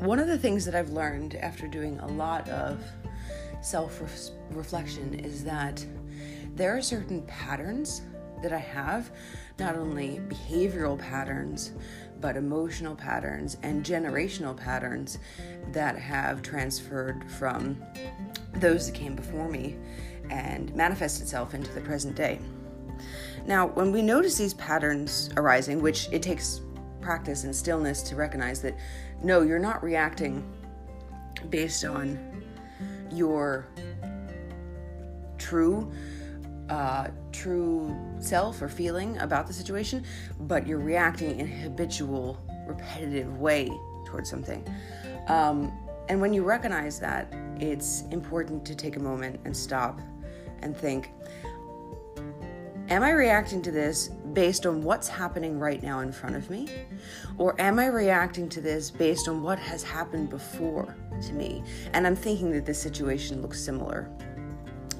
one of the things that I've learned after doing a lot of self reflection is that there are certain patterns that I have, not only behavioral patterns, but emotional patterns and generational patterns that have transferred from those that came before me and manifest itself into the present day. Now, when we notice these patterns arising, which it takes practice and stillness to recognize that no, you're not reacting based on your true uh, true self or feeling about the situation, but you're reacting in a habitual, repetitive way towards something. Um, and when you recognize that, it's important to take a moment and stop and think Am I reacting to this based on what's happening right now in front of me? Or am I reacting to this based on what has happened before to me? And I'm thinking that this situation looks similar.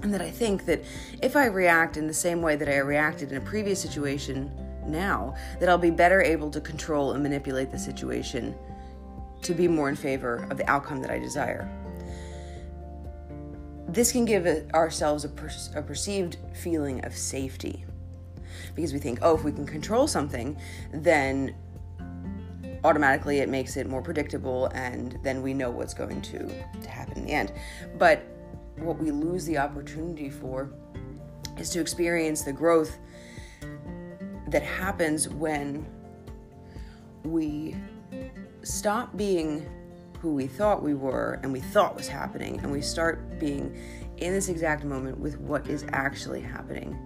And that I think that if I react in the same way that I reacted in a previous situation now, that I'll be better able to control and manipulate the situation to be more in favor of the outcome that I desire this can give ourselves a, per- a perceived feeling of safety because we think, oh, if we can control something, then automatically it makes it more predictable and then we know what's going to, to happen in the end. But what we lose the opportunity for is to experience the growth that happens when we stop being who we thought we were and we thought was happening, and we start being in this exact moment with what is actually happening.